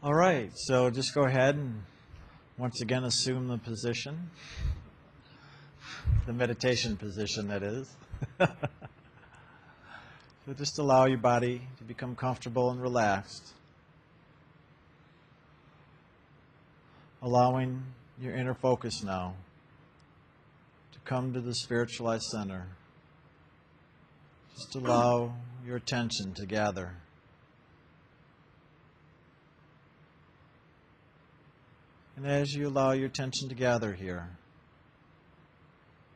All right, so just go ahead and once again assume the position, the meditation position, that is. so just allow your body to become comfortable and relaxed, allowing your inner focus now to come to the spiritualized center. Just allow your attention to gather. And as you allow your attention to gather here,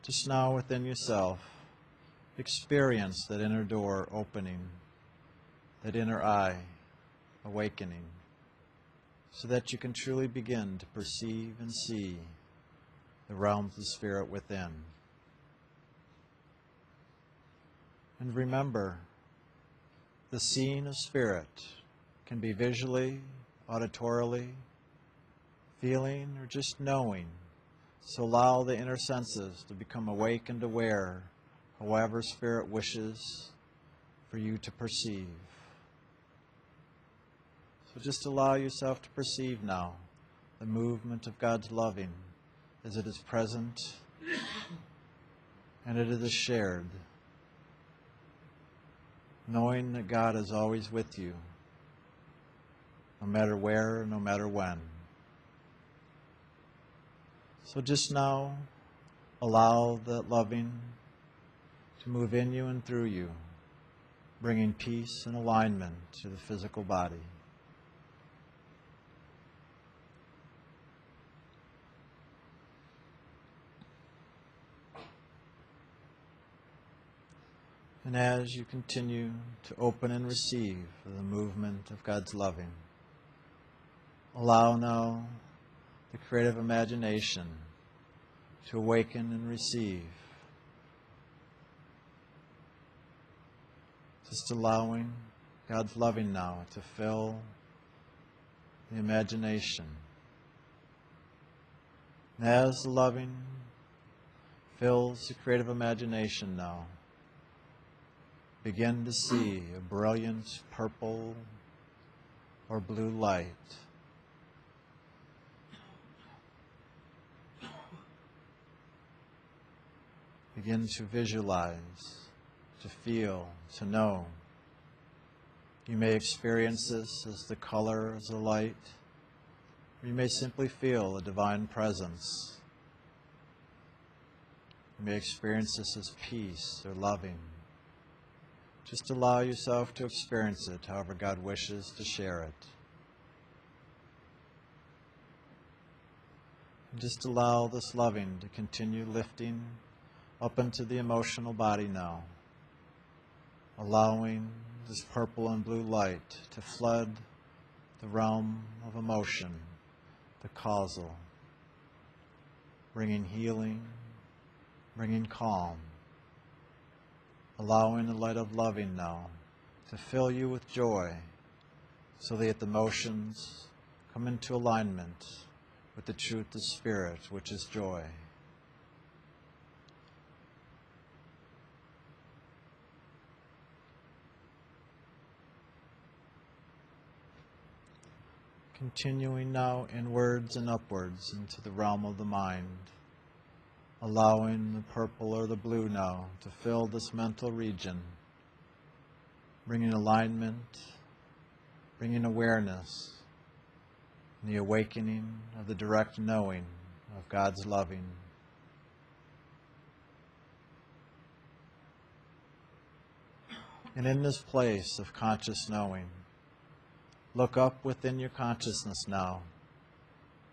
just now within yourself, experience that inner door opening, that inner eye awakening, so that you can truly begin to perceive and see the realms of spirit within. And remember, the seeing of spirit can be visually, auditorily, feeling, or just knowing. So allow the inner senses to become awake and aware, however Spirit wishes for you to perceive. So just allow yourself to perceive now the movement of God's loving as it is present and it is shared, knowing that God is always with you, no matter where, no matter when. So just now, allow that loving to move in you and through you, bringing peace and alignment to the physical body. And as you continue to open and receive the movement of God's loving, allow now the creative imagination to awaken and receive. Just allowing God's loving now to fill the imagination. And as the loving fills the creative imagination now, begin to see a brilliant purple or blue light Begin to visualize, to feel, to know. You may experience this as the color as the light, you may simply feel a divine presence. You may experience this as peace or loving. Just allow yourself to experience it however God wishes to share it. Just allow this loving to continue lifting up into the emotional body now, allowing this purple and blue light to flood the realm of emotion, the causal, bringing healing, bringing calm, allowing the light of loving now to fill you with joy so that the emotions come into alignment with the truth of spirit, which is joy. Continuing now inwards and upwards into the realm of the mind, allowing the purple or the blue now to fill this mental region, bringing alignment, bringing awareness, and the awakening of the direct knowing of God's loving. And in this place of conscious knowing, Look up within your consciousness now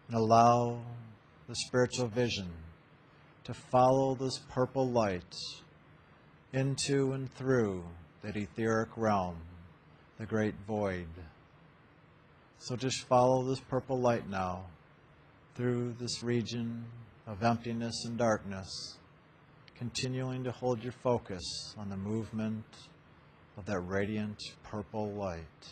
and allow the spiritual vision to follow this purple light into and through that etheric realm, the great void. So just follow this purple light now through this region of emptiness and darkness, continuing to hold your focus on the movement of that radiant purple light.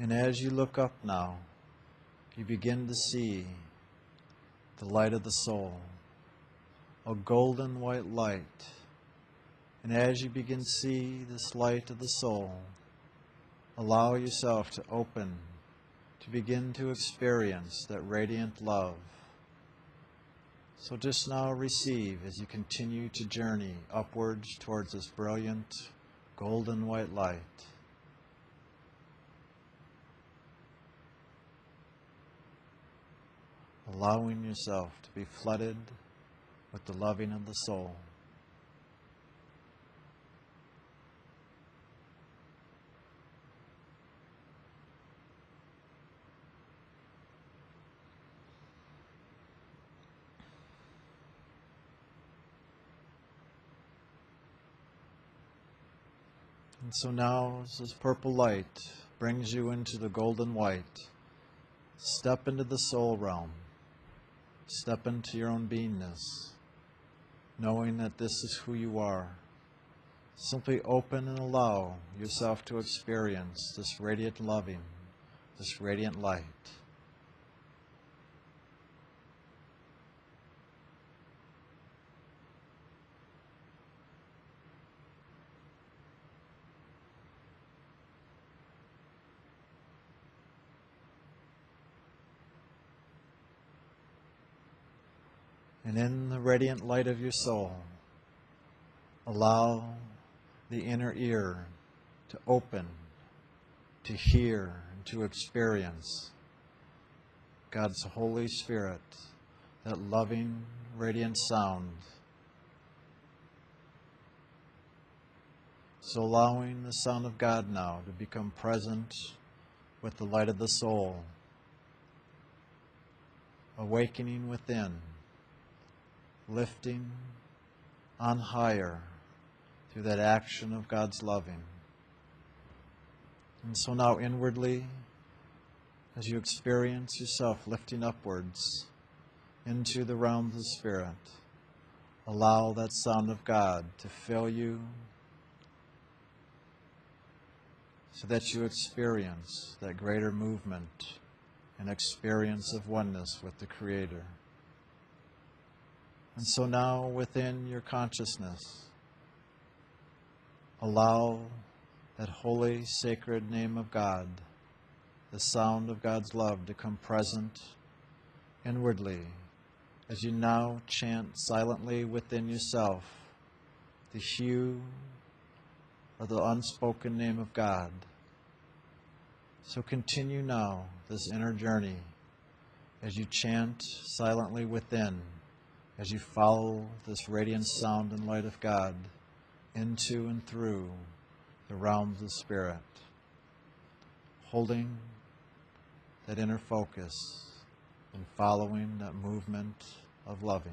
And as you look up now, you begin to see the light of the soul, a golden white light. And as you begin to see this light of the soul, allow yourself to open, to begin to experience that radiant love. So just now receive as you continue to journey upwards towards this brilliant golden white light. Allowing yourself to be flooded with the loving of the soul. And so now, as this purple light brings you into the golden white, step into the soul realm. Step into your own beingness, knowing that this is who you are. Simply open and allow yourself to experience this radiant loving, this radiant light. In the radiant light of your soul, allow the inner ear to open, to hear, and to experience God's Holy Spirit, that loving, radiant sound. So, allowing the sound of God now to become present with the light of the soul, awakening within lifting on higher through that action of God's loving. And so now, inwardly, as you experience yourself lifting upwards into the realm of the Spirit, allow that sound of God to fill you so that you experience that greater movement and experience of oneness with the Creator. And so now within your consciousness, allow that holy, sacred name of God, the sound of God's love, to come present inwardly as you now chant silently within yourself the HU of the unspoken name of God. So continue now this inner journey as you chant silently within as you follow this radiant sound and light of God into and through the realms of spirit, holding that inner focus and following that movement of loving.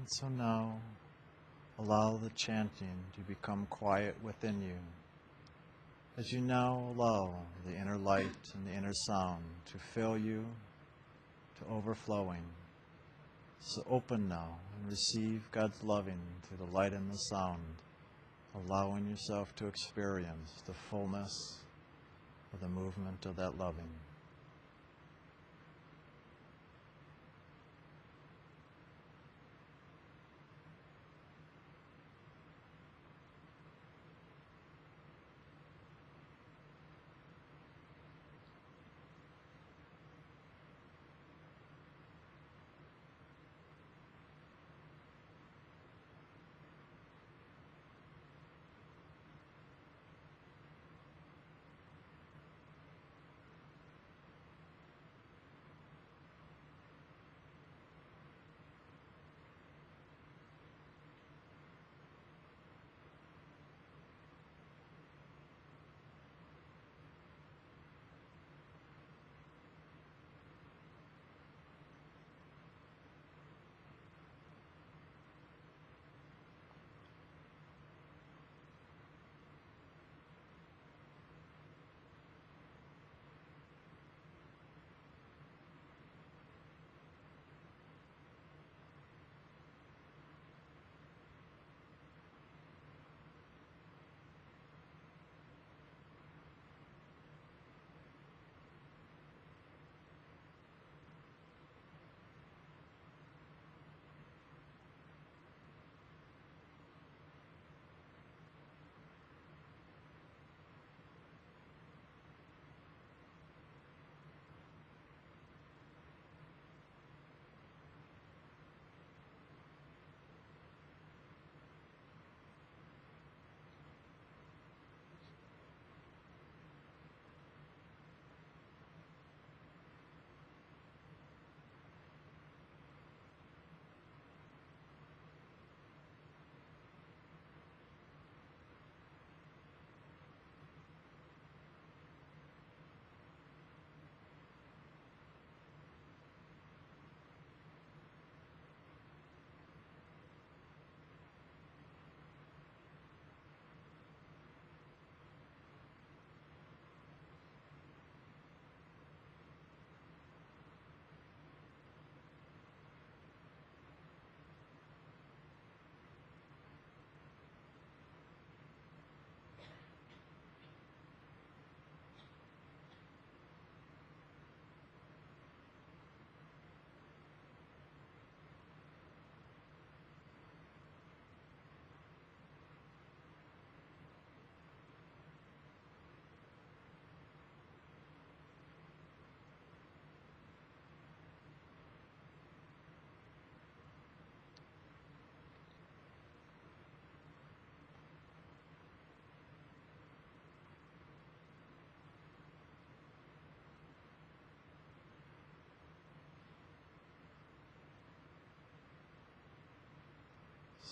And so now, allow the chanting to become quiet within you. As you now allow the inner light and the inner sound to fill you to overflowing. So open now and receive God's loving through the light and the sound, allowing yourself to experience the fullness of the movement of that loving.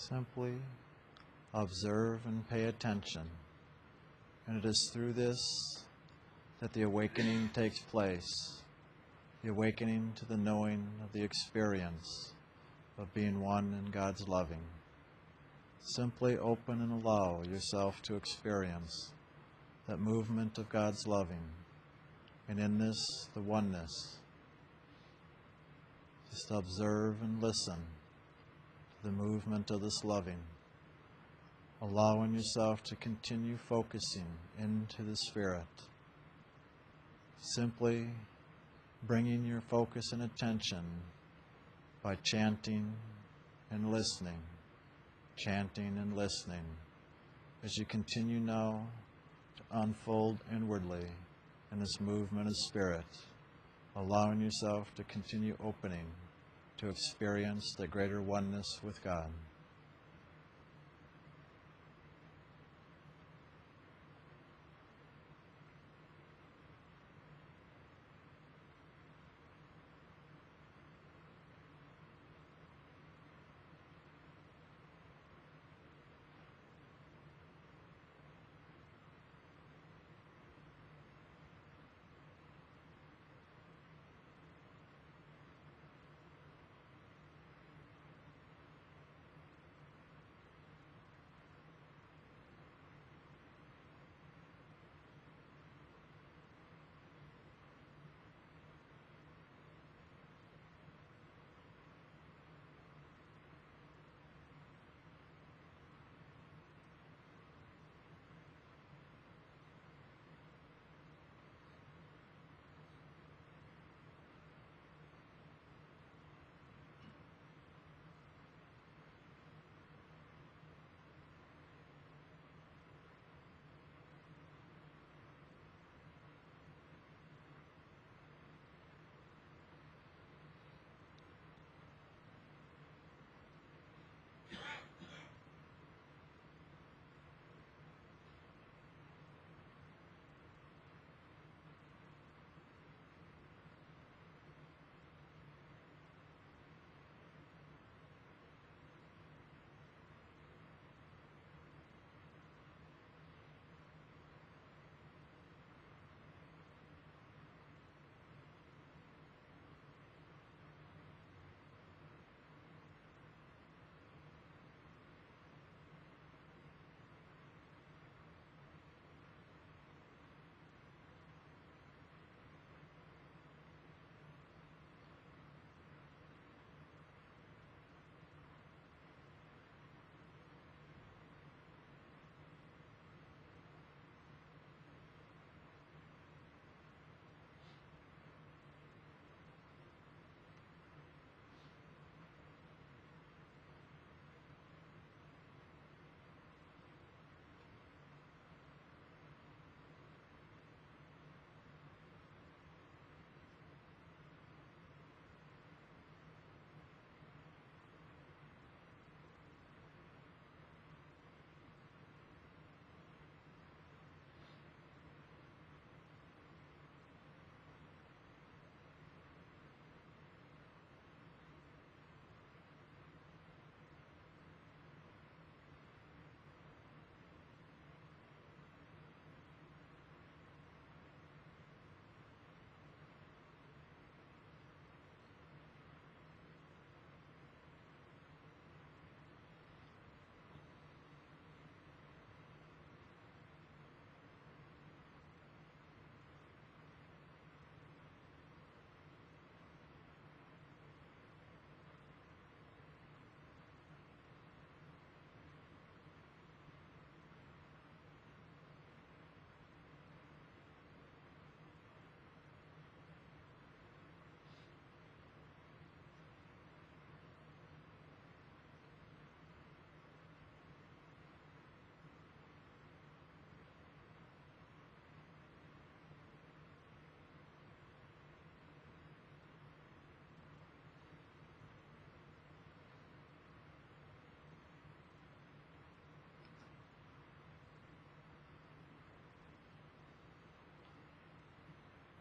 Simply observe and pay attention. And it is through this that the awakening takes place the awakening to the knowing of the experience of being one in God's loving. Simply open and allow yourself to experience that movement of God's loving, and in this, the oneness. Just observe and listen the movement of this loving, allowing yourself to continue focusing into the Spirit. Simply bringing your focus and attention by chanting and listening, chanting and listening, as you continue now to unfold inwardly in this movement of spirit, allowing yourself to continue opening to experience the greater oneness with God.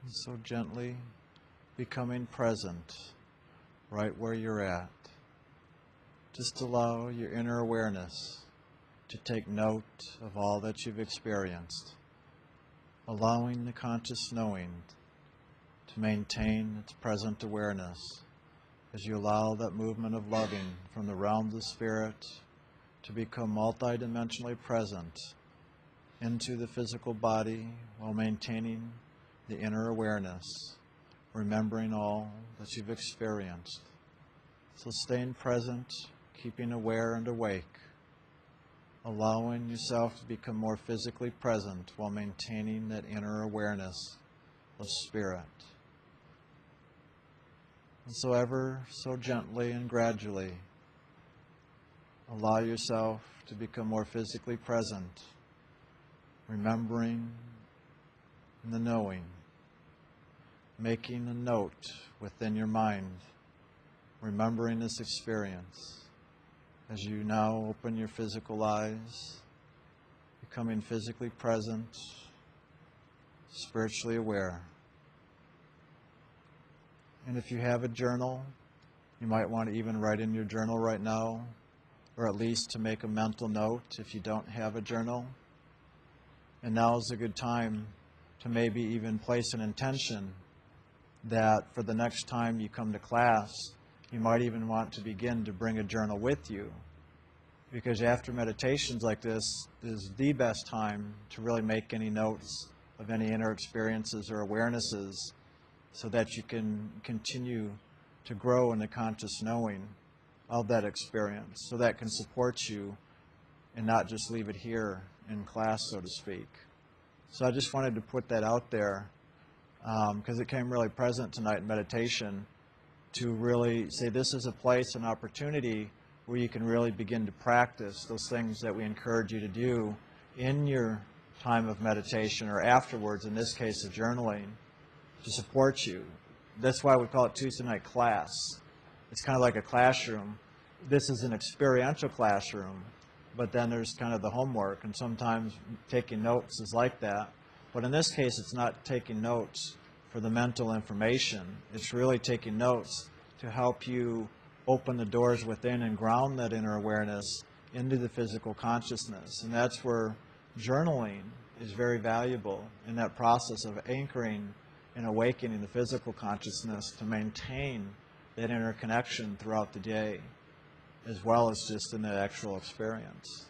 So gently becoming present right where you're at. Just allow your inner awareness to take note of all that you've experienced, allowing the conscious knowing to maintain its present awareness as you allow that movement of loving from the realm of the spirit to become multidimensionally present into the physical body while maintaining the inner awareness, remembering all that you've experienced. So staying present, keeping aware and awake, allowing yourself to become more physically present while maintaining that inner awareness of spirit. And so, ever so gently and gradually, allow yourself to become more physically present, remembering the knowing, making a note within your mind, remembering this experience as you now open your physical eyes, becoming physically present, spiritually aware. And if you have a journal, you might want to even write in your journal right now, or at least to make a mental note if you don't have a journal. And now is a good time to maybe even place an intention that for the next time you come to class, you might even want to begin to bring a journal with you. Because after meditations like this is the best time to really make any notes of any inner experiences or awarenesses so that you can continue to grow in the conscious knowing of that experience so that can support you and not just leave it here in class, so to speak. So I just wanted to put that out there Um, because it came really present tonight in meditation to really say this is a place, an opportunity where you can really begin to practice those things that we encourage you to do in your time of meditation or afterwards, in this case, of journaling, to support you. That's why we call it Tuesday night class. It's kind of like a classroom. This is an experiential classroom, but then there's kind of the homework, and sometimes taking notes is like that. But in this case, it's not taking notes for the mental information. It's really taking notes to help you open the doors within and ground that inner awareness into the physical consciousness. And that's where journaling is very valuable in that process of anchoring and awakening the physical consciousness to maintain that inner connection throughout the day, as well as just in the actual experience.